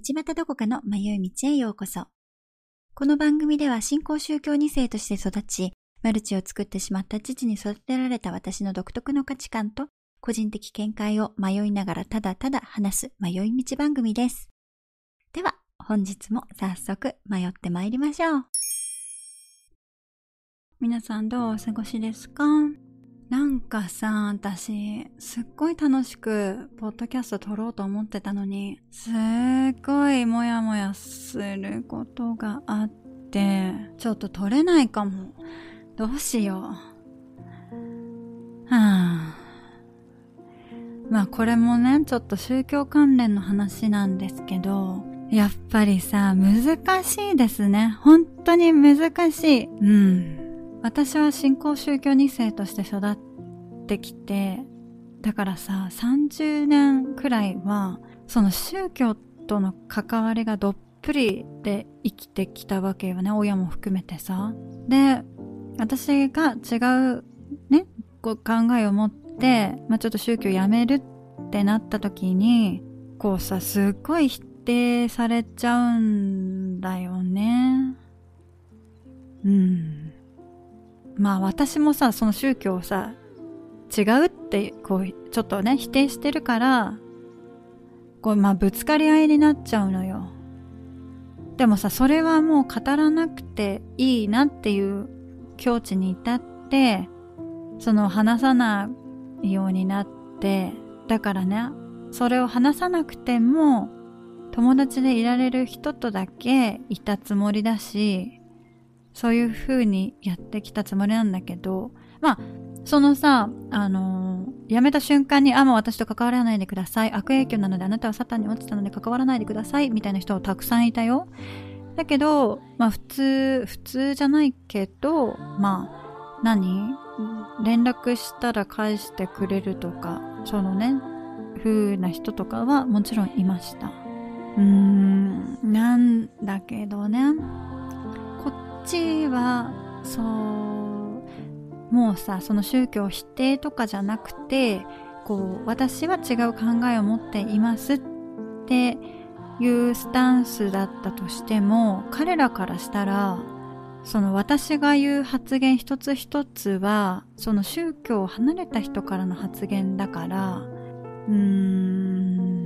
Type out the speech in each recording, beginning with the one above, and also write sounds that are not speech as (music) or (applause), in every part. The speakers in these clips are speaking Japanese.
道端どこかの迷い道へようこそ。この番組では新興宗教2世として育ち、マルチを作ってしまった父に育てられた私の独特の価値観と個人的見解を迷いながらただただ話す迷い道番組です。では、本日も早速迷って参りましょう。皆さんどうお過ごしですか？なんかさ、私、すっごい楽しく、ポッドキャスト撮ろうと思ってたのに、すっごいモヤモヤすることがあって、ちょっと撮れないかも。どうしよう。はあ。まあこれもね、ちょっと宗教関連の話なんですけど、やっぱりさ、難しいですね。本当に難しい。うん。私は新興宗教2世として育ってきて、だからさ、30年くらいは、その宗教との関わりがどっぷりで生きてきたわけよね、親も含めてさ。で、私が違うね、こう考えを持って、まあ、ちょっと宗教やめるってなった時に、こうさ、すっごい否定されちゃうんだよね。うん。まあ私もさ、その宗教をさ、違うって、こう、ちょっとね、否定してるから、こう、まあぶつかり合いになっちゃうのよ。でもさ、それはもう語らなくていいなっていう境地に至って、その話さないようになって、だからね、それを話さなくても、友達でいられる人とだけいたつもりだし、そういう風にやってきたつもりなんだけど、まあ、そのさ、あのー、辞めた瞬間に、あ、もう私と関わらないでください。悪影響なのであなたはサタンに落ちたので関わらないでください。みたいな人はたくさんいたよ。だけど、まあ普通、普通じゃないけど、まあ、何？連絡したら返してくれるとか、そのね、風な人とかはもちろんいました。うーん、なんだけどね。ちは、そう、もうさ、その宗教否定とかじゃなくて、こう、私は違う考えを持っていますっていうスタンスだったとしても、彼らからしたら、その私が言う発言一つ一つは、その宗教を離れた人からの発言だから、うーん、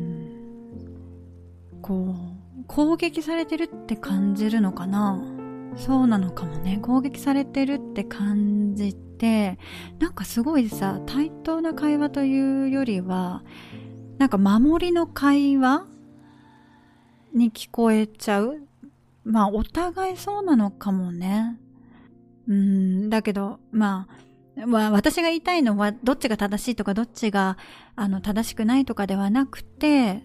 こう、攻撃されてるって感じるのかな。そうなのかもね。攻撃されてるって感じて、なんかすごいさ、対等な会話というよりは、なんか守りの会話に聞こえちゃうまあ、お互いそうなのかもね。うん、だけど、まあ、まあ、私が言いたいのは、どっちが正しいとか、どっちが、あの、正しくないとかではなくて、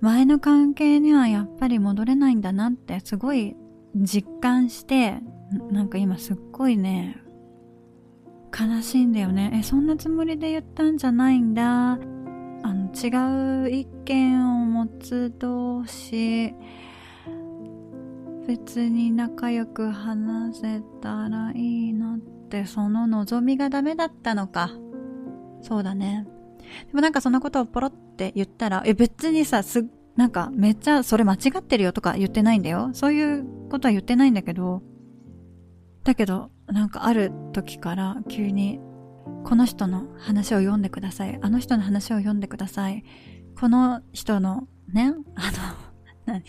前の関係にはやっぱり戻れないんだなって、すごい実感して、なんか今すっごいね、悲しいんだよね。え、そんなつもりで言ったんじゃないんだ。あの、違う意見を持つ同士、別に仲良く話せたらいいなって、その望みがダメだったのか。そうだね。でもなんかそんなことをポロって言ったら、え、別にさ、すっなんかめっちゃそれ間違ってるよとか言ってないんだよ。そういうことは言ってないんだけど、だけどなんかある時から急にこの人の話を読んでください。あの人の話を読んでください。この人のね、あの、(laughs) 何？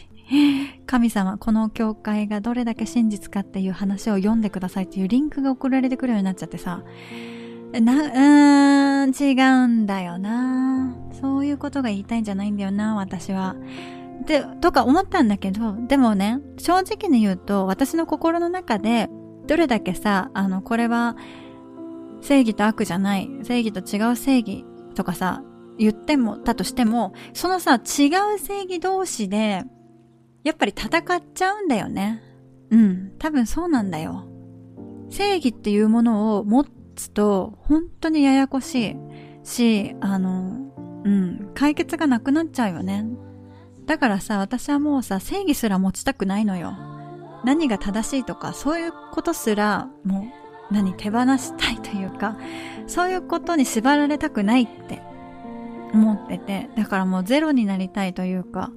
神様、この教会がどれだけ真実かっていう話を読んでくださいっていうリンクが送られてくるようになっちゃってさ、な、うーん、違うんだよな。そういうことが言いたいんじゃないんだよな、私は。で、とか思ったんだけど、でもね、正直に言うと、私の心の中で、どれだけさ、あの、これは、正義と悪じゃない、正義と違う正義とかさ、言っても、たとしても、そのさ、違う正義同士で、やっぱり戦っちゃうんだよね。うん、多分そうなんだよ。正義っていうものを持っつと、本当にややこしいし、あの、うん、解決がなくなっちゃうよね。だからさ、私はもうさ、正義すら持ちたくないのよ。何が正しいとか、そういうことすら、もう、何、手放したいというか、そういうことに縛られたくないって思ってて、だからもうゼロになりたいというか、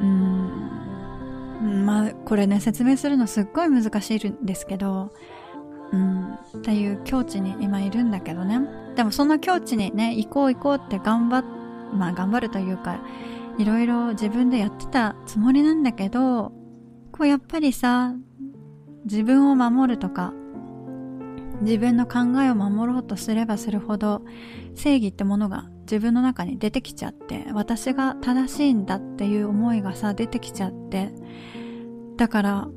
うーん、まあ、これね、説明するのすっごい難しいんですけど、うん、っていう境地に今いるんだけどね。でもその境地にね、行こう行こうって頑張っ、まあ頑張るというか、いろいろ自分でやってたつもりなんだけど、こうやっぱりさ、自分を守るとか、自分の考えを守ろうとすればするほど、正義ってものが自分の中に出てきちゃって、私が正しいんだっていう思いがさ、出てきちゃって、だから、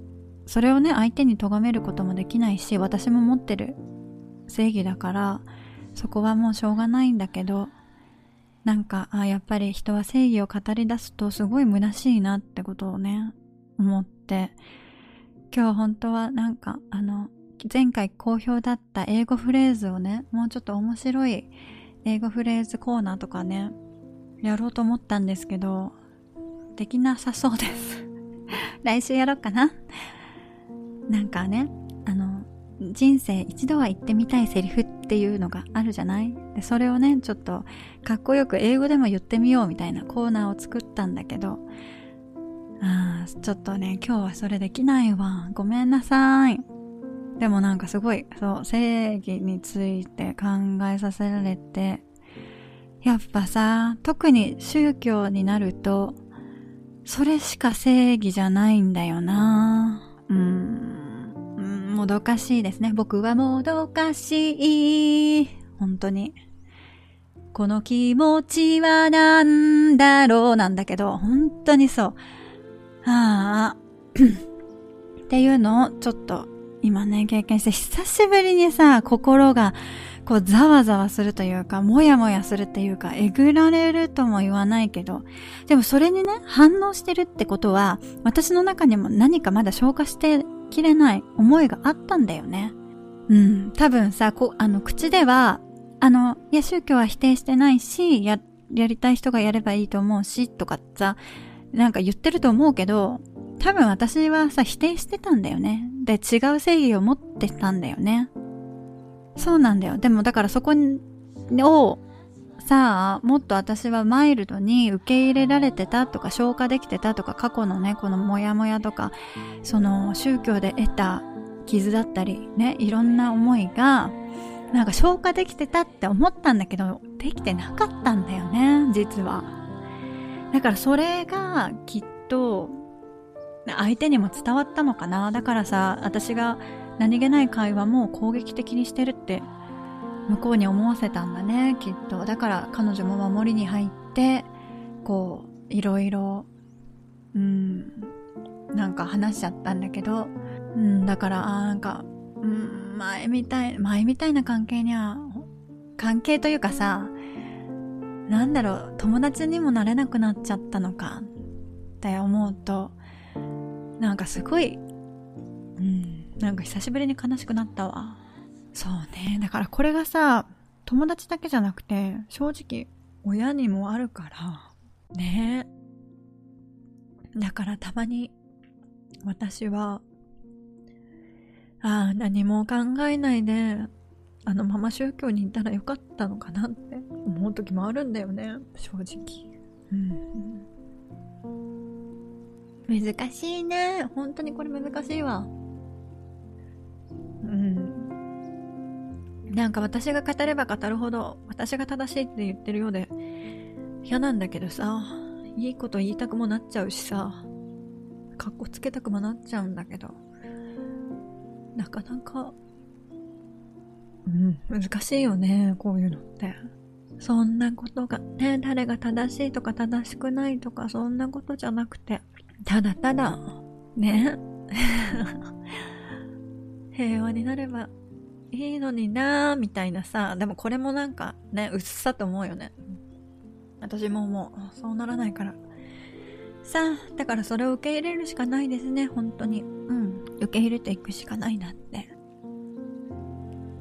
それをね、相手に咎めることもできないし、私も持ってる正義だから、そこはもうしょうがないんだけど、なんか、あやっぱり人は正義を語り出すとすごい虚しいなってことをね、思って、今日本当はなんか、あの、前回好評だった英語フレーズをね、もうちょっと面白い英語フレーズコーナーとかね、やろうと思ったんですけど、できなさそうです (laughs) 来週やろうかな。なんかね、あの、人生一度は言ってみたいセリフっていうのがあるじゃない？でそれをね、ちょっとかっこよく英語でも言ってみようみたいなコーナーを作ったんだけど、ああ、ちょっとね、今日はそれできないわ。ごめんなさい。でもなんかすごい、そう、正義について考えさせられて、やっぱさ、特に宗教になると、それしか正義じゃないんだよな。うん、もどかしいですね。僕はもどかしい。本当に。この気持ちはなんだろうなんだけど、本当にそう。ああ。(coughs) っていうのをちょっと今ね、経験して、久しぶりにさ、心が、こう、ざわざわするというか、もやもやするっていうか、えぐられるとも言わないけど、でもそれにね、反応してるってことは、私の中にも何かまだ消化してきれない思いがあったんだよね。うん、多分さ、こあの、口では、あの、いや、宗教は否定してないし、や、やりたい人がやればいいと思うし、とかさ、なんか言ってると思うけど、多分私はさ、否定してたんだよね。で、違う正義を持ってたんだよね。そうなんだよ。でもだからそこにを、さあ、もっと私はマイルドに受け入れられてたとか、消化できてたとか、過去のね、このモヤモヤとか、その宗教で得た傷だったり、ね、いろんな思いが、なんか消化できてたって思ったんだけど、できてなかったんだよね、実は。だからそれがきっと相手にも伝わったのかなだからさ、私が何気ない会話も攻撃的にしてるって向こうに思わせたんだね、きっと。だから彼女も守りに入って、こう、いろいろ、うん、なんか話しちゃったんだけど、うん、だから、あなんか、うん、前みたい、前みたいな関係には、関係というかさ、なんだろう、友達にもなれなくなっちゃったのかって思うと、なんかすごい、うん、なんか久しぶりに悲しくなったわ。そうね。だからこれがさ、友達だけじゃなくて、正直、親にもあるから、ねだからたまに、私は、ああ、何も考えないで、あのまま宗教にいたらよかったのかなって思う時もあるんだよね、正直。うん。難しいね。本当にこれ難しいわ。うん。なんか私が語れば語るほど、私が正しいって言ってるようで、嫌なんだけどさ、いいこと言いたくもなっちゃうしさ、かっこつけたくもなっちゃうんだけど、なかなか、うん、難しいよね、こういうのって。そんなことがね、誰が正しいとか正しくないとか、そんなことじゃなくて、ただただ、ね。(laughs) 平和になればいいのになーみたいなさ、でもこれもなんかね、薄さと思うよね。私ももう、そうならないから。さあ、だからそれを受け入れるしかないですね、本当に。うん。受け入れていくしかないなって。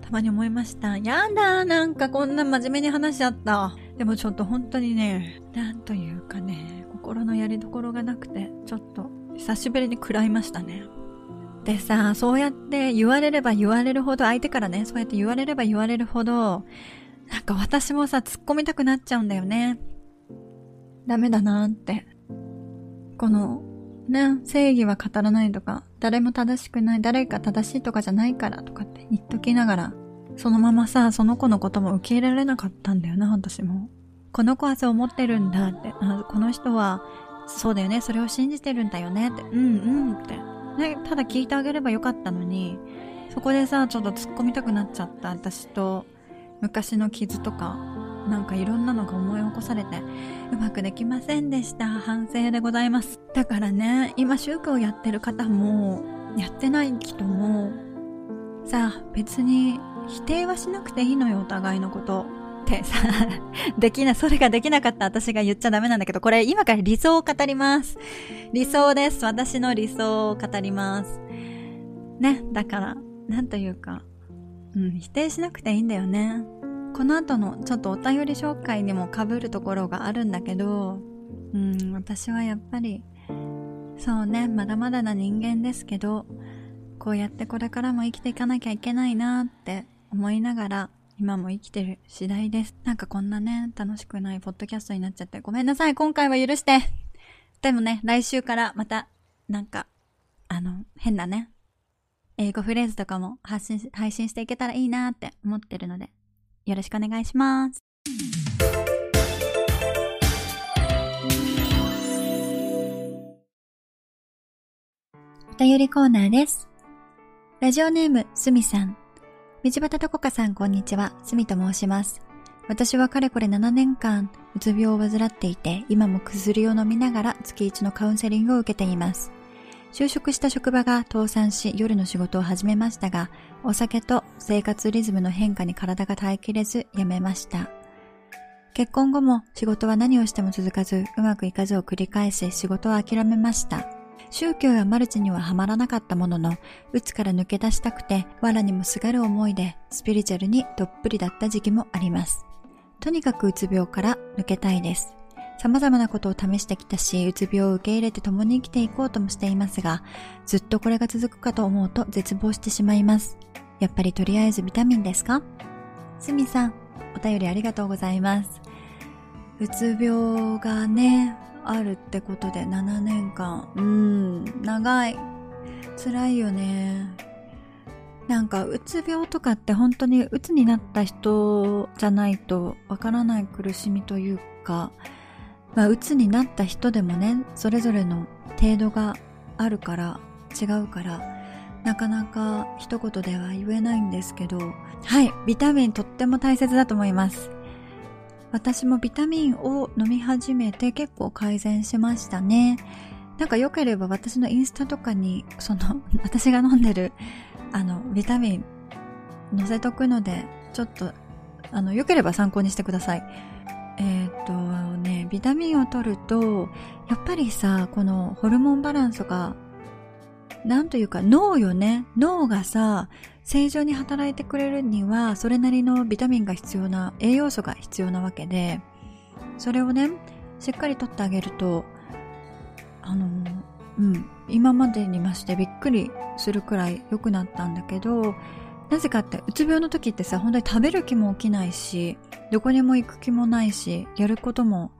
たまに思いました。やだーなんかこんな真面目に話しちゃった。でもちょっと本当にね、なんというかね、心のやりどころがなくて、ちょっと久しぶりに食らいましたね。でさ、そうやって言われれば言われるほど、相手からね、そうやって言われれば言われるほど、なんか私もさ、突っ込みたくなっちゃうんだよね。ダメだなーって。この、ね、正義は語らないとか、誰も正しくない、誰か正しいとかじゃないからとかって言っときながら、そのままさ、その子のことも受け入れられなかったんだよな、私も。この子はそう思ってるんだって、あこの人は、そうだよね、それを信じてるんだよねって、うんうんって。ね、ただ聞いてあげればよかったのに、そこでさ、ちょっと突っ込みたくなっちゃった私と、昔の傷とか、なんかいろんなのが思い起こされて、うまくできませんでした。反省でございます。だからね、今宗教やってる方も、やってない人も、さあ、別に否定はしなくていいのよ、お互いのこと。ってさ、できない、それができなかった私が言っちゃダメなんだけど、これ今から理想を語ります。理想です。私の理想を語ります。ね、だから、なんというか、うん、否定しなくていいんだよね。この後のちょっとお便り紹介にも被るところがあるんだけど、うん、私はやっぱり、そうね、まだまだな人間ですけど、こうやってこれからも生きていかなきゃいけないなって思いながら、今も生きてる次第です。なんかこんなね、楽しくないポッドキャストになっちゃってごめんなさい、今回は許して。でもね、来週からまた、なんか、あの、変なね、英語フレーズとかも発信、配信していけたらいいなって思ってるので、よろしくお願いします。お便りコーナーです。ラジオネーム、すみさん。道端とこかさん、こんにちは。すみと申します。私はかれこれ7年間、うつ病を患っていて、今も薬を飲みながら月1のカウンセリングを受けています。就職した職場が倒産し夜の仕事を始めましたが、お酒と生活リズムの変化に体が耐えきれず辞めました。結婚後も仕事は何をしても続かず、うまくいかずを繰り返し仕事を諦めました。宗教やマルチにはハマらなかったものの、うつから抜け出したくて、藁にもすがる思いで、スピリチュアルにどっぷりだった時期もあります。とにかくうつ病から抜けたいです。様々なことを試してきたし、うつ病を受け入れて共に生きていこうともしていますが、ずっとこれが続くかと思うと絶望してしまいます。やっぱりとりあえずビタミンですか？すみさん、お便りありがとうございます。うつ病がね、あるってことで7年間。うん、長い。辛いよね。なんか、うつ病とかって本当にうつになった人じゃないとわからない苦しみというか、まあ、鬱になった人でもね、それぞれの程度があるから、違うから、なかなか一言では言えないんですけど、はい、ビタミンとっても大切だと思います。私もビタミンを飲み始めて結構改善しましたね。なんか良ければ私のインスタとかに、その、(laughs) 私が飲んでる、あの、ビタミン載せとくので、ちょっと、あの、良ければ参考にしてください。えっ、とね、ビタミンを取ると、やっぱりさ、このホルモンバランスが、なんというか脳よね。脳がさ、正常に働いてくれるには、それなりのビタミンが必要な、栄養素が必要なわけで、それをね、しっかり取ってあげると、あの、うん、今までにましてびっくりするくらい良くなったんだけど、なぜかって、うつ病の時ってさ、本当に食べる気も起きないし、どこにも行く気もないし、やることも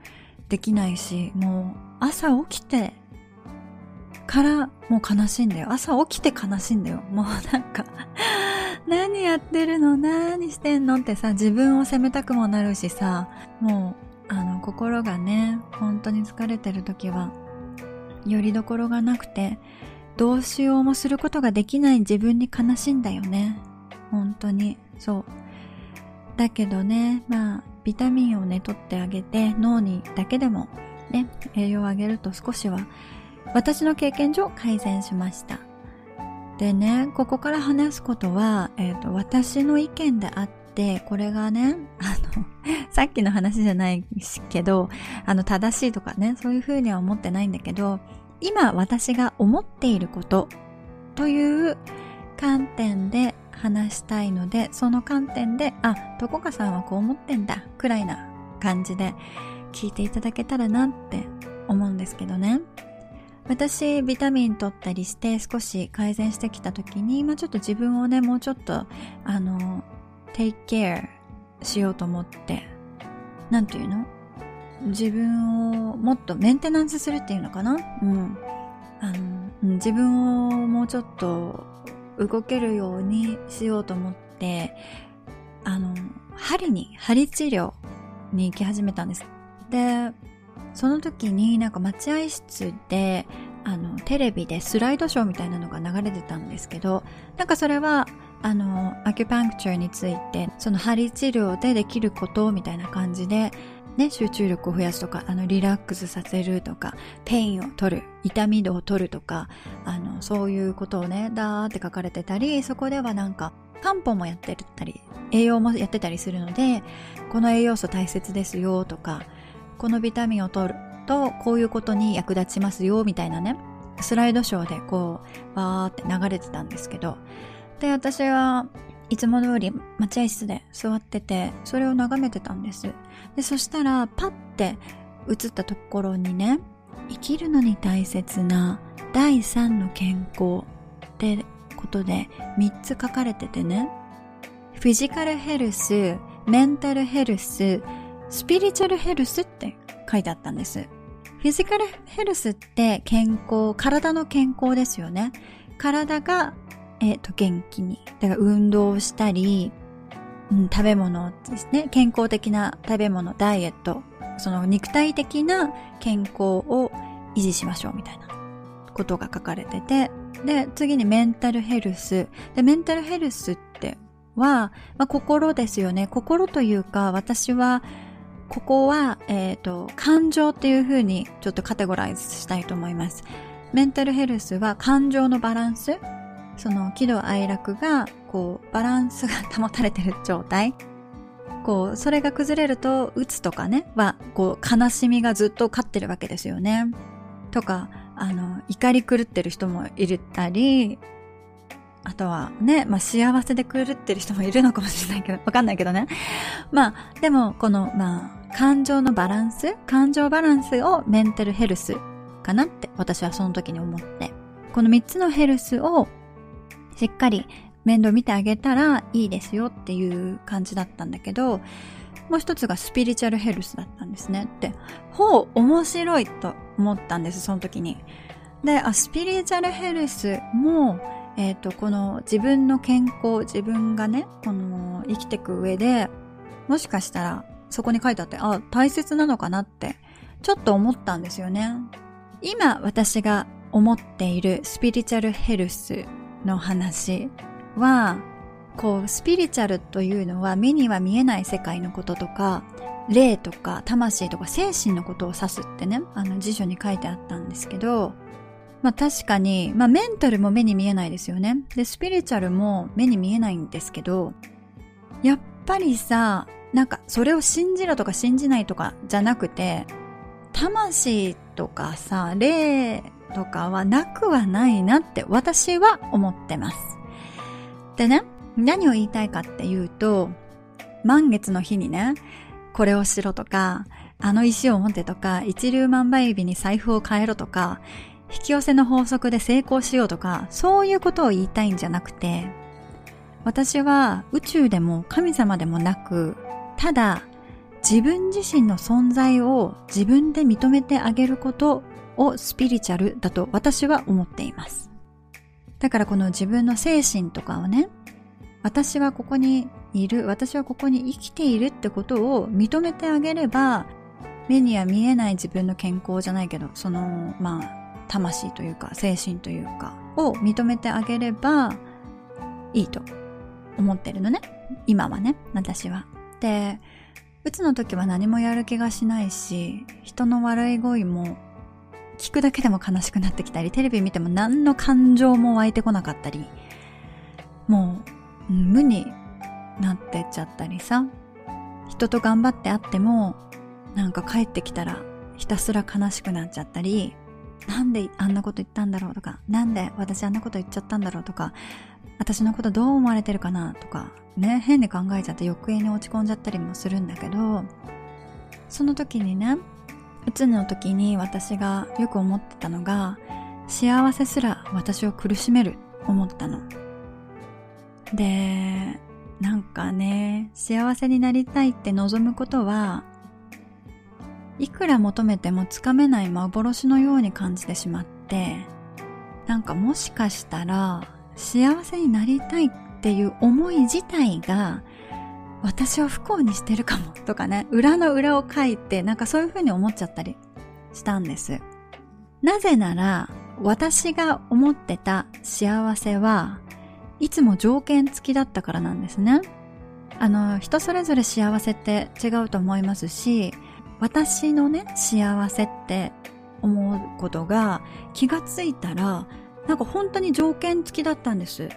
できないし、もう朝起きてからもう悲しいんだよ。朝起きて悲しいんだよ。もうなんか (laughs) 何やってるの？何してんの？ってさ、自分を責めたくもなるしさ、もう、あの、心がね、本当に疲れてる時は、よりどころがなくて、どうしようもすることができない自分に悲しいんだよね。本当に、そう。だけどね、まあ、ビタミンをね、取ってあげて、脳にだけでもね、栄養をあげると少しは、私の経験上改善しました。でね、ここから話すことは、えっ、ー、と、私の意見であって、これがね、(laughs) あの、さっきの話じゃないけど、あの、正しいとかね、そういうふうには思ってないんだけど、今私が思っていることという観点で話したいので、その観点で、あ、どこかさんはこう思ってんだ、くらいな感じで聞いていただけたらなって思うんですけどね。私、ビタミン取ったりして少し改善してきた時に、まあちょっと自分をね、もうちょっと、あの、take care しようと思って、なんていうの？自分をもっとメンテナンスするっていうのかな？うん。あの、自分をもうちょっと動けるようにしようと思って、あの、針に、針治療に行き始めたんです。で、その時になんか待合室で、あの、テレビでスライドショーみたいなのが流れてたんですけど、なんかそれは、あの、 acupuncture について、その針治療でできることみたいな感じで、ね、集中力を増やすとか、あの、リラックスさせるとか、 pain を取る、痛み度を取るとか、あの、そういうことをね、ダーって書かれてたり、そこではなんか、漢方もやってたり、栄養もやってたりするので、この栄養素大切ですよとか、このビタミンを取ると、こういうことに役立ちますよ、みたいなね、スライドショーでこう、わーって流れてたんですけど、で、私はいつも通り待合室で座ってて、それを眺めてたんです。で、そしたら、パッて映ったところにね、生きるのに大切な第三の健康ってことで3つ書かれててね、フィジカルヘルス、メンタルヘルス、スピリチュアルヘルスって書いてあったんです。フィジカルヘルスって健康、体の健康ですよね。体がえっ、と、元気に。だから運動したり、うん、食べ物ですね。健康的な食べ物、ダイエット。その肉体的な健康を維持しましょうみたいなことが書かれてて。で、次にメンタルヘルス。で、メンタルヘルスっては、まあ、心ですよね。心というか、私は、ここは、えっ、ー、と、感情っていう風にちょっとカテゴライズしたいと思います。メンタルヘルスは感情のバランスその喜怒哀楽が、こう、バランスが保たれてる状態。こう、それが崩れると、うつとかね、は、こう、悲しみがずっと勝ってるわけですよね。とか、あの、怒り狂ってる人もいるったり、あとはね、まあ幸せで狂ってる人もいるのかもしれないけど、(laughs) わかんないけどね。まあ、でも、この、まあ、感情のバランス感情バランスをメンタルヘルスかなって私はその時に思って。この3つのヘルスをしっかり面倒見てあげたらいいですよっていう感じだったんだけど、もう一つがスピリチュアルヘルスだったんですね。で、ほう、面白いと思ったんです、その時に。で、あ、スピリチュアルヘルスも、えっ、ー、と、この自分の健康、自分がね、この生きていく上で、もしかしたらそこに書いてあって、あ、大切なのかなって、ちょっと思ったんですよね。今私が思っているスピリチュアルヘルスの話は、こう、スピリチュアルというのは目には見えない世界のこととか、霊とか魂とか精神のことを指すってね、あの辞書に書いてあったんですけど、まあ確かに、まあメンタルも目に見えないですよね。で、スピリチュアルも目に見えないんですけど、やっぱりさ、なんかそれを信じろとか信じないとかじゃなくて、魂とかさ、霊とかはなくはないなって私は思ってます。でね、何を言いたいかっていうと、満月の日にね、これをしろとか、あの石を持ってとか、一粒万倍日に財布を変えろとか、引き寄せの法則で成功しようとか、そういうことを言いたいんじゃなくて、私は宇宙でも神様でもなく、ただ自分自身の存在を自分で認めてあげることをスピリチュアルだと私は思っています。だからこの自分の精神とかをね、私はここにいる、私はここに生きているってことを認めてあげれば、目には見えない自分の健康じゃないけど、その、まあ、魂というか、精神というか、を認めてあげれば、いいと思ってるのね。今はね、私は。で、うつの時は何もやる気がしないし、人の悪い語彙も聞くだけでも悲しくなってきたり、テレビ見ても何の感情も湧いてこなかったり、もう無になってっちゃったりさ、人と頑張って会っても、なんか帰ってきたらひたすら悲しくなっちゃったり、なんであんなこと言ったんだろうとか、なんで私あんなこと言っちゃったんだろうとか、私のことどう思われてるかなとか、ね、変に考えちゃって余計に落ち込んじゃったりもするんだけど、その時にね、うつの時に私がよく思ってたのが、幸せすら私を苦しめる思ったの。で、なんかね、幸せになりたいって望むことは、いくら求めてもつかめない幻のように感じてしまって、なんかもしかしたら幸せになりたいっていう思い自体が私を不幸にしてるかもとかね、裏の裏を書いてなんかそういう風に思っちゃったりしたんです。なぜなら私が思ってた幸せはいつも条件付きだったからなんですね。あの、人それぞれ幸せって違うと思いますし、私のね、幸せって思うことが気がついたら、なんか本当に条件付きだったんです。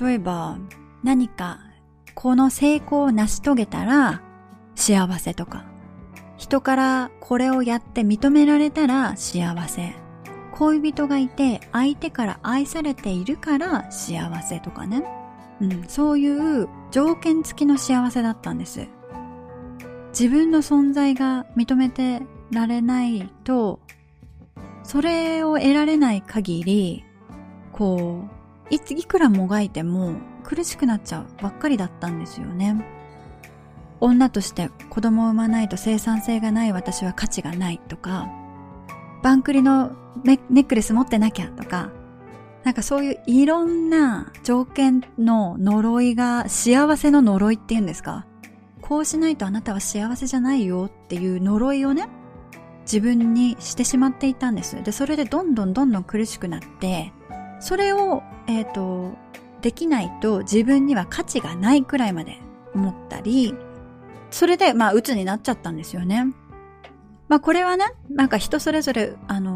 例えば、何かこの成功を成し遂げたら幸せとか、人からこれをやって認められたら幸せ。恋人がいて相手から愛されているから幸せとかね。うん、そういう条件付きの幸せだったんです。自分の存在が認めてられないと、それを得られない限り、こう、いつ、いくらもがいても苦しくなっちゃうばっかりだったんですよね。女として子供を産まないと生産性がない私は価値がないとか、バンクリのネックレス持ってなきゃとか、なんかそういういろんな条件の呪いが幸せの呪いっていうんですかこうしないとあなたは幸せじゃないよっていう呪いをね、自分にしてしまっていたんです。で、それでどんどんどんどん苦しくなって、それを、えっ、ー、と、できないと自分には価値がないくらいまで思ったり、それで、まあ、鬱になっちゃったんですよね。まあ、これはね、なんか人それぞれ、あの、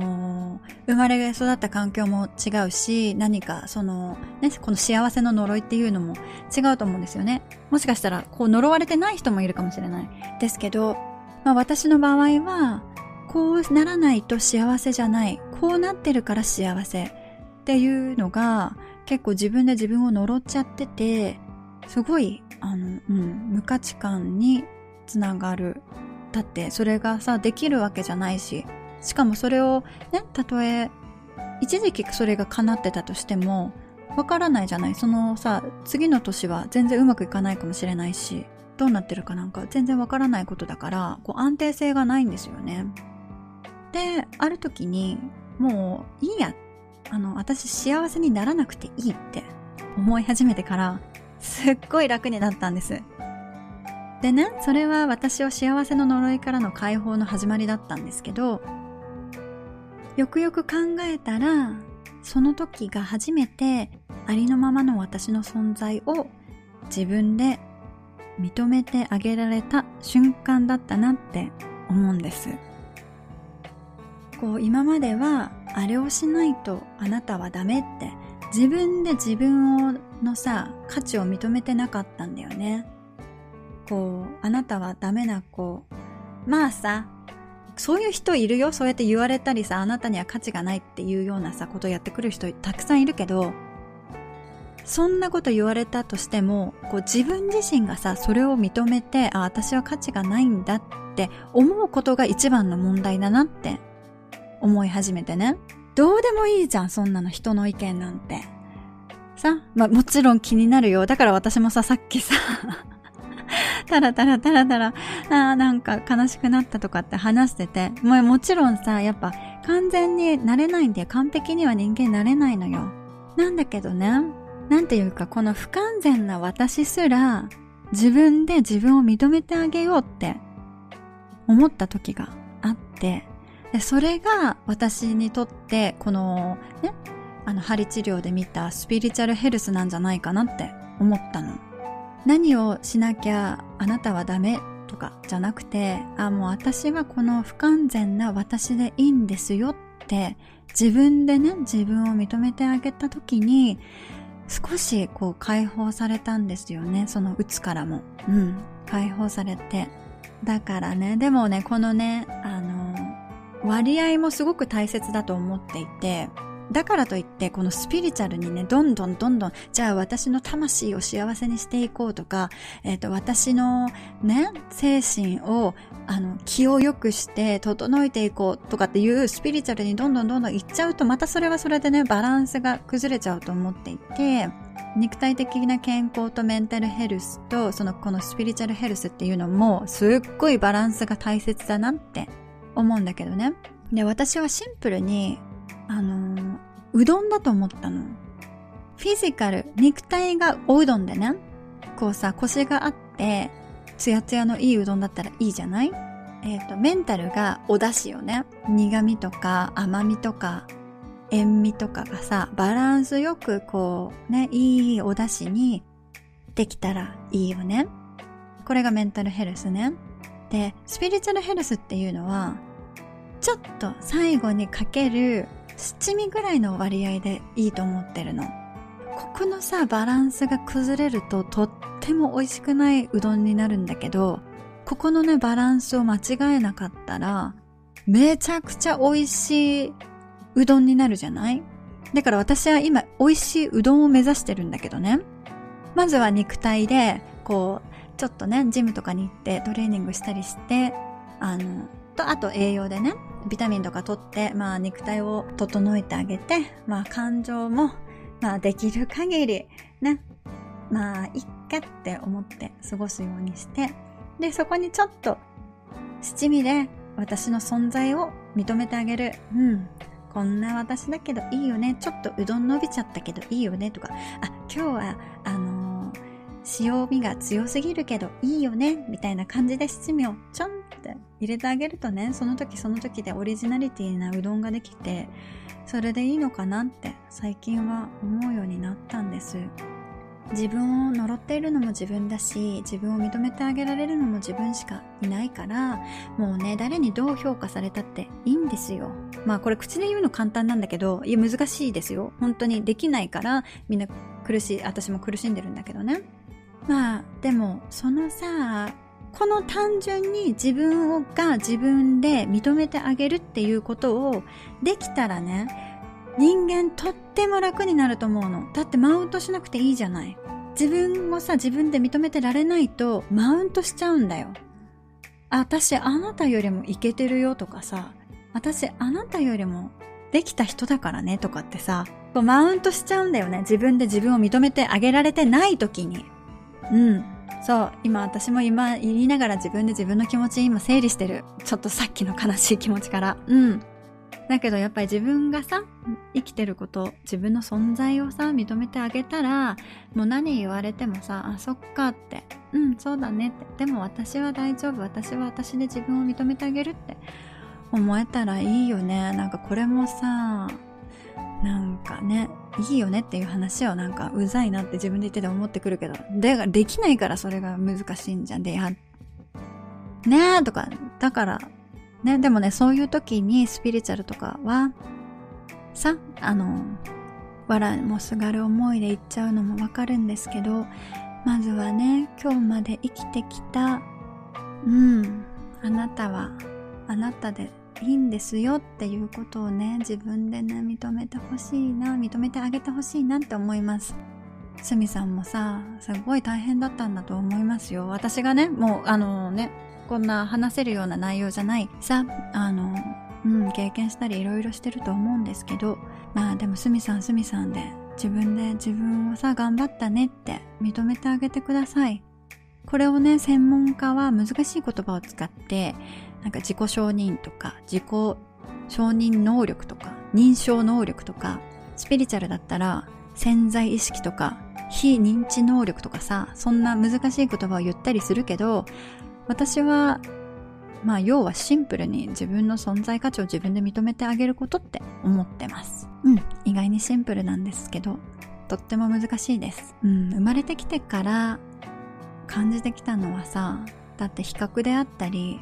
生まれ育った環境も違うし、何か、その、ね、この幸せの呪いっていうのも違うと思うんですよね。もしかしたら、こう、呪われてない人もいるかもしれない。ですけど、まあ、私の場合は、こうならないと幸せじゃない。こうなってるから幸せ。っていうのが、結構自分で自分を呪っちゃってて、すごい、あの、うん、無価値観につながる。だってそれがさ、できるわけじゃないし、しかもそれをね、たとえ、一時期それが叶ってたとしても、わからないじゃないそのさ、次の年は全然うまくいかないかもしれないし、どうなってるかなんか全然わからないことだから、こう安定性がないんですよね。で、ある時に、もういいやあの、私幸せにならなくていいって思い始めてから、すっごい楽になったんです。でね、それは私を幸せの呪いからの解放の始まりだったんですけど、よくよく考えたら、その時が初めてありのままの私の存在を自分で認めてあげられた瞬間だったなって思うんです。こう今まではあれをしないとあなたはダメって自分で自分をのさ価値を認めてなかったんだよねこうあなたはダメな子まあさそういう人いるよそうやって言われたりさあなたには価値がないっていうようなさことやってくる人たくさんいるけどそんなこと言われたとしてもこう自分自身がさそれを認めてあ私は価値がないんだって思うことが一番の問題だなって思い始めてね。どうでもいいじゃん、そんなの人の意見なんて。さ、まあ、もちろん気になるよ。だから私もさ、さっきさ、タラタラタラタラ、ああ、なんか悲しくなったとかって話してて、もうもちろんさ、やっぱ完全になれないんだよ。完璧には人間なれないのよ。なんだけどね、なんていうかこの不完全な私すら、自分で自分を認めてあげようって思った時があって、でそれが私にとってこのねあの針治療で見たスピリチュアルヘルスなんじゃないかなって思ったの何をしなきゃあなたはダメとかじゃなくてあもう私はこの不完全な私でいいんですよって自分でね自分を認めてあげた時に少しこう解放されたんですよね。そのうつからも。うん。解放されて。だからねでもねこのねあの割合もすごく大切だと思っていて、だからといって、このスピリチュアルにね、どんどんどんどん、じゃあ私の魂を幸せにしていこうとか、えっ、ー、と、私のね、精神を、あの、気を良くして整えていこうとかっていうスピリチュアルにどんどんどんどんいっちゃうと、またそれはそれでね、バランスが崩れちゃうと思っていて、肉体的な健康とメンタルヘルスと、そのこのスピリチュアルヘルスっていうのも、すっごいバランスが大切だなって思うんだけどね。で、私はシンプルに、あのー、うどんだと思ったの。フィジカル、肉体がおうどんでね、こうさ、腰があって、ツヤツヤのいいうどんだったらいいじゃない？えっ、ー、と、メンタルがお出汁よね。苦味とか甘みとか塩味とかがさ、バランスよくこうね、いいお出汁にできたらいいよね。これがメンタルヘルスね。で、スピリチュアルヘルスっていうのは、ちょっと最後にかける七味ぐらいの割合でいいと思ってるの。ここのさ、バランスが崩れるととっても美味しくないうどんになるんだけど、ここのね、バランスを間違えなかったら、めちゃくちゃ美味しいうどんになるじゃない？だから私は今美味しいうどんを目指してるんだけどね。まずは肉体で、こう、ちょっとね、ジムとかに行ってトレーニングしたりして、あの、と、あと栄養でね、ビタミンとか取って、まあ肉体を整えてあげて、まあ感情も、まあできる限り、ね、まあいっかって思って過ごすようにして、で、そこにちょっと七味で私の存在を認めてあげる。うん。こんな私だけどいいよね。ちょっとうどん伸びちゃったけどいいよね。とか、あ、今日は、あの、塩味が強すぎるけどいいよね。みたいな感じで七味をちょんって入れてあげるとね、その時その時でオリジナリティなうどんができて、それでいいのかなって最近は思うようになったんです。自分を呪っているのも自分だし、自分を認めてあげられるのも自分しかいないから、もうね、誰にどう評価されたっていいんですよ。まあこれ口で言うの簡単なんだけど、いや難しいですよ。本当にできないから、みんな苦しい、私も苦しんでるんだけどね。まあ、でも、そのさ、この単純に自分をが自分で認めてあげるっていうことをできたらね、人間とっても楽になると思うの。だってマウントしなくていいじゃない。自分をさ、自分で認めてられないとマウントしちゃうんだよ。私あなたよりもイケてるよとかさ、私あなたよりもできた人だからねとかってさ、こうマウントしちゃうんだよね。自分で自分を認めてあげられてない時に。うん。そう。今私も今言いながら自分で自分の気持ち今整理してる。ちょっとさっきの悲しい気持ちから。うん。だけどやっぱり自分がさ、生きてること、自分の存在をさ、認めてあげたら、もう何言われてもさ、あ、そっかって、うん、そうだねって、でも私は大丈夫、私は私で自分を認めてあげるって思えたらいいよね。なんかこれもさ、なんかね、いいよねっていう話をなんかうざいなって自分で言ってて思ってくるけど、で、できないからそれが難しいんじゃん。で、や、ねえとか、だからね、でもね、そういう時にスピリチュアルとかは、さ、あの、笑いもすがる思いで言っちゃうのもわかるんですけど、まずはね、今日まで生きてきた、うん、あなたは、あなたでいいんですよっていうことをね、自分でね、認めてほしいな、認めてあげてほしいなって思います。すみさんもさ、すごい大変だったんだと思いますよ。私がね、もう、あのね、こんな話せるような内容じゃないさ、あの、うん、経験したりいろいろしてると思うんですけど、まあでもすみさんすみさんで自分で自分をさ、頑張ったねって認めてあげてください。これをね、専門家は難しい言葉を使って、なんか自己承認とか、自己承認能力とか、認証能力とか、スピリチュアルだったら潜在意識とか、非認知能力とかさ、そんな難しい言葉を言ったりするけど、私は、まあ、要はシンプルに自分の存在価値を自分で認めてあげることって思ってます。うん。意外にシンプルなんですけど、とっても難しいです。うん。生まれてきてから感じてきたのはさ、だって比較であったり、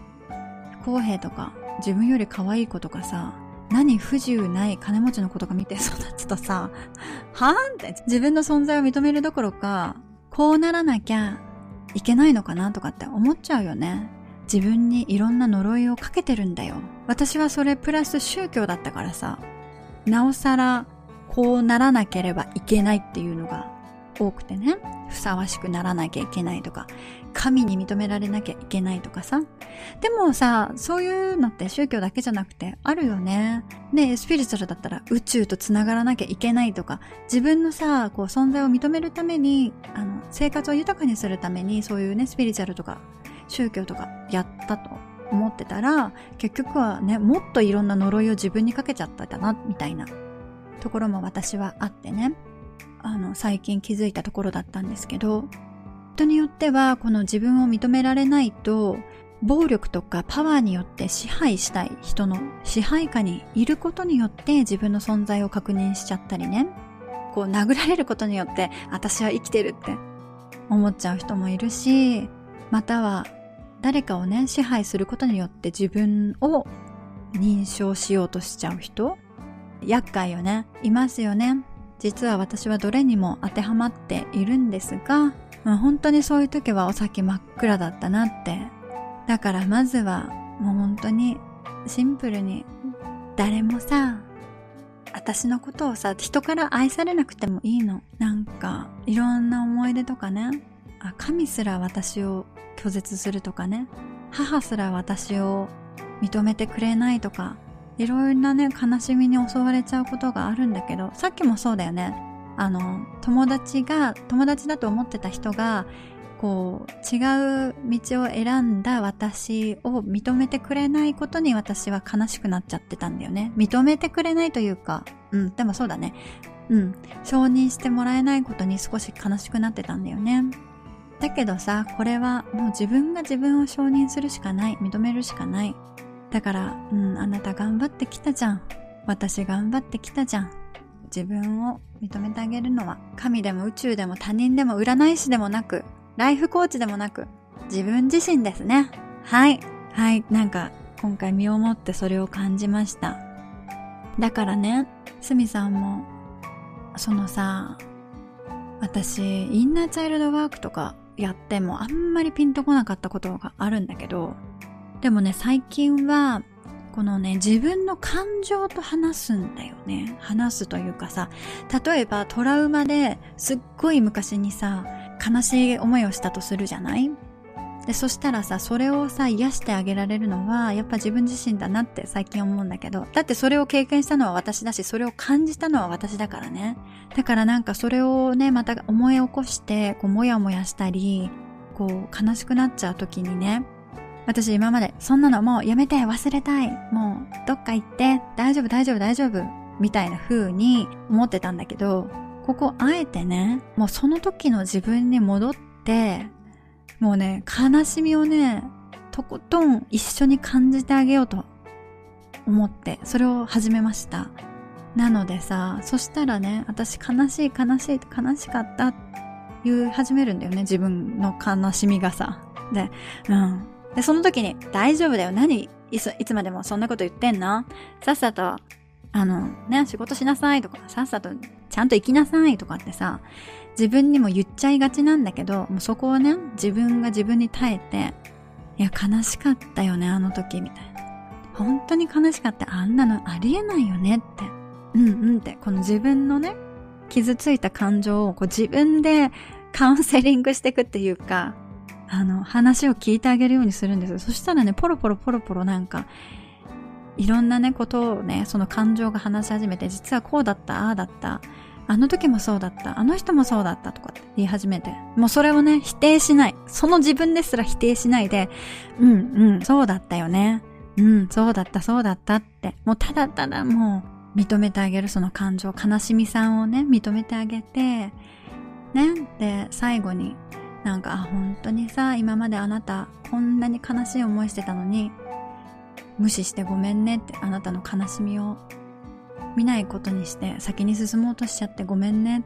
公平とか、自分より可愛い子とかさ、何不自由ない金持ちの子とか見て育つとさ、(laughs) はぁって自分の存在を認めるどころか、こうならなきゃいけないのかなとかって思っちゃうよね。自分にいろんな呪いをかけてるんだよ。私はそれプラス宗教だったからさ、なおさらこうならなければいけないっていうのが多くてね。ふさわしくならなきゃいけないとか、神に認められなきゃいけないとかさ。でもさ、そういうのって宗教だけじゃなくてあるよね。ねスピリチュアルだったら宇宙と繋がらなきゃいけないとか、自分のさ、こう存在を認めるために、あの、生活を豊かにするために、そういうね、スピリチュアルとか、宗教とかやったと。思ってたら、結局はね、もっといろんな呪いを自分にかけちゃったんだな、みたいなところも私はあってね。あの、最近気づいたところだったんですけど、人によっては、この自分を認められないと、暴力とかパワーによって支配したい人の支配下にいることによって自分の存在を確認しちゃったりね。こう殴られることによって私は生きてるって思っちゃう人もいるし、または誰かをね、支配することによって自分を認証しようとしちゃう人厄介よね。いますよね。実は私はどれにも当てはまっているんですが、まあ、本当にそういう時はお先真っ暗だったなってだからまずはもう本当にシンプルに誰もさ、私のことをさ、人から愛されなくてもいいの。なんか、いろんな思い出とかね。あ、神すら私を拒絶するとかね。母すら私を認めてくれないとか、いろんなね、悲しみに襲われちゃうことがあるんだけど、さっきもそうだよね。あの、友達が、友達だと思ってた人が、こう違う道を選んだ私を認めてくれないことに私は悲しくなっちゃってたんだよね。認めてくれないというか、うん、でもそうだね。うん、承認してもらえないことに少し悲しくなってたんだよね。だけどさ、これはもう自分が自分を承認するしかない、認めるしかない。だから、うん、あなた頑張ってきたじゃん。私頑張ってきたじゃん。自分を認めてあげるのは神でも宇宙でも他人でも占い師でもなくライフコーチでもなく、自分自身ですね。はい。はい。なんか、今回身をもってそれを感じました。だからね、すみさんも、そのさ、私、インナーチャイルドワークとかやってもあんまりピンとこなかったことがあるんだけど、でもね、最近は、このね、自分の感情と話すんだよね。話すというかさ、例えばトラウマですっごい昔にさ、悲しい思いをしたとするじゃない？で、そしたらさ、それをさ、癒してあげられるのは、やっぱ自分自身だなって最近思うんだけど、だってそれを経験したのは私だし、それを感じたのは私だからね。だからなんかそれをね、また思い起こして、こう、もやもやしたり、こう、悲しくなっちゃう時にね、私今まで、そんなのもうやめて、忘れたい、もう、どっか行って、大丈夫、大丈夫、大丈夫、みたいな風に思ってたんだけど、ここあえてね、もうその時の自分に戻って、もうね、悲しみをね、とことん一緒に感じてあげようと思って、それを始めました。なのでさ、そしたらね、私悲しい悲しい悲しかった言い始めるんだよね、自分の悲しみがさ。で、うん。で、その時に、大丈夫だよ、何？いついつまでもそんなこと言ってんの？さっさとあの、ね、仕事しなさいとか、さっさとちゃんと生きなさいとかってさ、自分にも言っちゃいがちなんだけど、もうそこをね、自分が自分に耐えて、いや、悲しかったよね、あの時、みたいな。本当に悲しかった。あんなのありえないよねって。うんうんって、この自分のね、傷ついた感情をこう自分でカウンセリングしていくっていうか、あの、話を聞いてあげるようにするんです。そしたらね、ポロポロポロポロなんか、いろんなね、ことをね、その感情が話し始めて、実はこうだった、ああだった、あの時もそうだった、あの人もそうだったとかって言い始めて、もうそれをね、否定しない。その自分ですら否定しないで、うんうん、そうだったよね。うん、そうだった、そうだったって、もうただただもう認めてあげるその感情、悲しみさんをね、認めてあげて、ね、で、最後に、なんか、本当にさ、今まであなた、こんなに悲しい思いしてたのに、無視してごめんねってあなたの悲しみを見ないことにして先に進もうとしちゃってごめんね。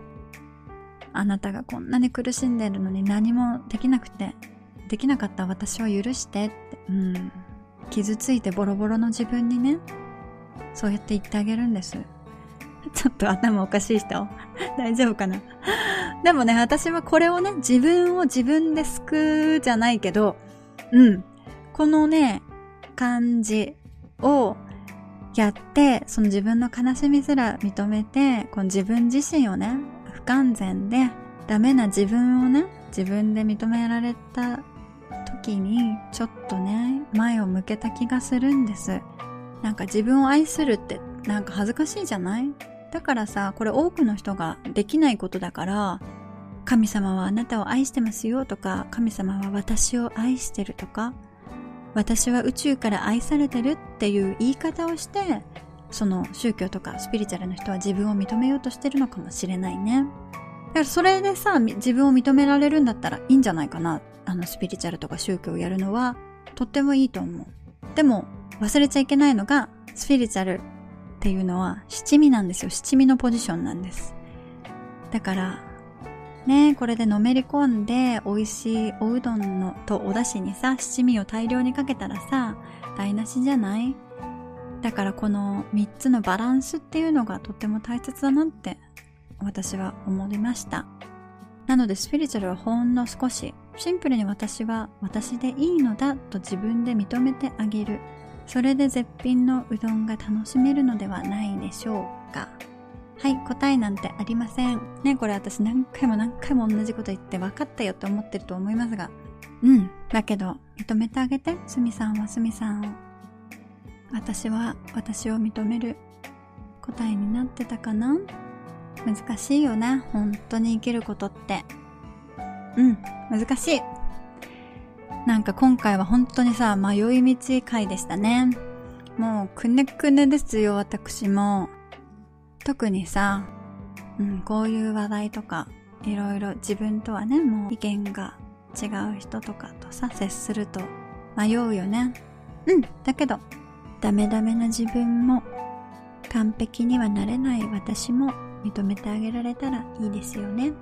あなたがこんなに苦しんでるのに何もできなくてできなかった私を許してってうん。傷ついてボロボロの自分にねそうやって言ってあげるんです。(laughs) ちょっと頭おかしい人？(laughs) 大丈夫かな？でもね私はこれをね自分を自分で救うじゃないけどうん。このね感じをやって、その自分の悲しみすら認めて、この自分自身をね、不完全でダメな自分をね、自分で認められた時に、ちょっとね、前を向けた気がするんです。なんか自分を愛するってなんか恥ずかしいじゃない？だからさ、これ多くの人ができないことだから、神様はあなたを愛してますよとか、神様は私を愛してるとか、私は宇宙から愛されてるっていう言い方をして、その宗教とかスピリチュアルの人は自分を認めようとしてるのかもしれないね。だからそれでさ、自分を認められるんだったらいいんじゃないかな。あのスピリチュアルとか宗教をやるのはとってもいいと思う。でも忘れちゃいけないのがスピリチュアルっていうのは七味なんですよ。七味のポジションなんです。だからねこれでのめり込んで美味しいおうどんのとお出汁にさ七味を大量にかけたらさ台無しじゃない？だからこの3つのバランスっていうのがとっても大切だなって私は思いましたなのでスピリチュアルはほんの少しシンプルに私は私でいいのだと自分で認めてあげるそれで絶品のうどんが楽しめるのではないでしょうかはい、答えなんてありません。ね、これ私何回も何回も同じこと言って分かったよって思ってると思いますが。うん。だけど、認めてあげて。すみさんはすみさんを。私は私を認める答えになってたかな？難しいよね。本当に生きることって。うん、難しい。なんか今回は本当にさ、迷い道回でしたね。もうくねくねですよ、私も。特にさ、うん、こういう話題とか、いろいろ自分とはね、もう意見が違う人とかとさ、接すると迷うよね。うん、だけど、ダメダメな自分も、完璧にはなれない私も認めてあげられたらいいですよね。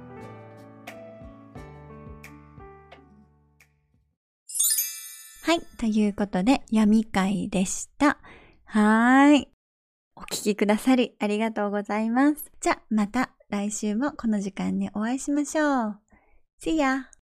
はい。ということで、闇会でした。はーい。お聴きくださりありがとうございます。じゃまた来週もこの時間にお会いしましょう。See ya!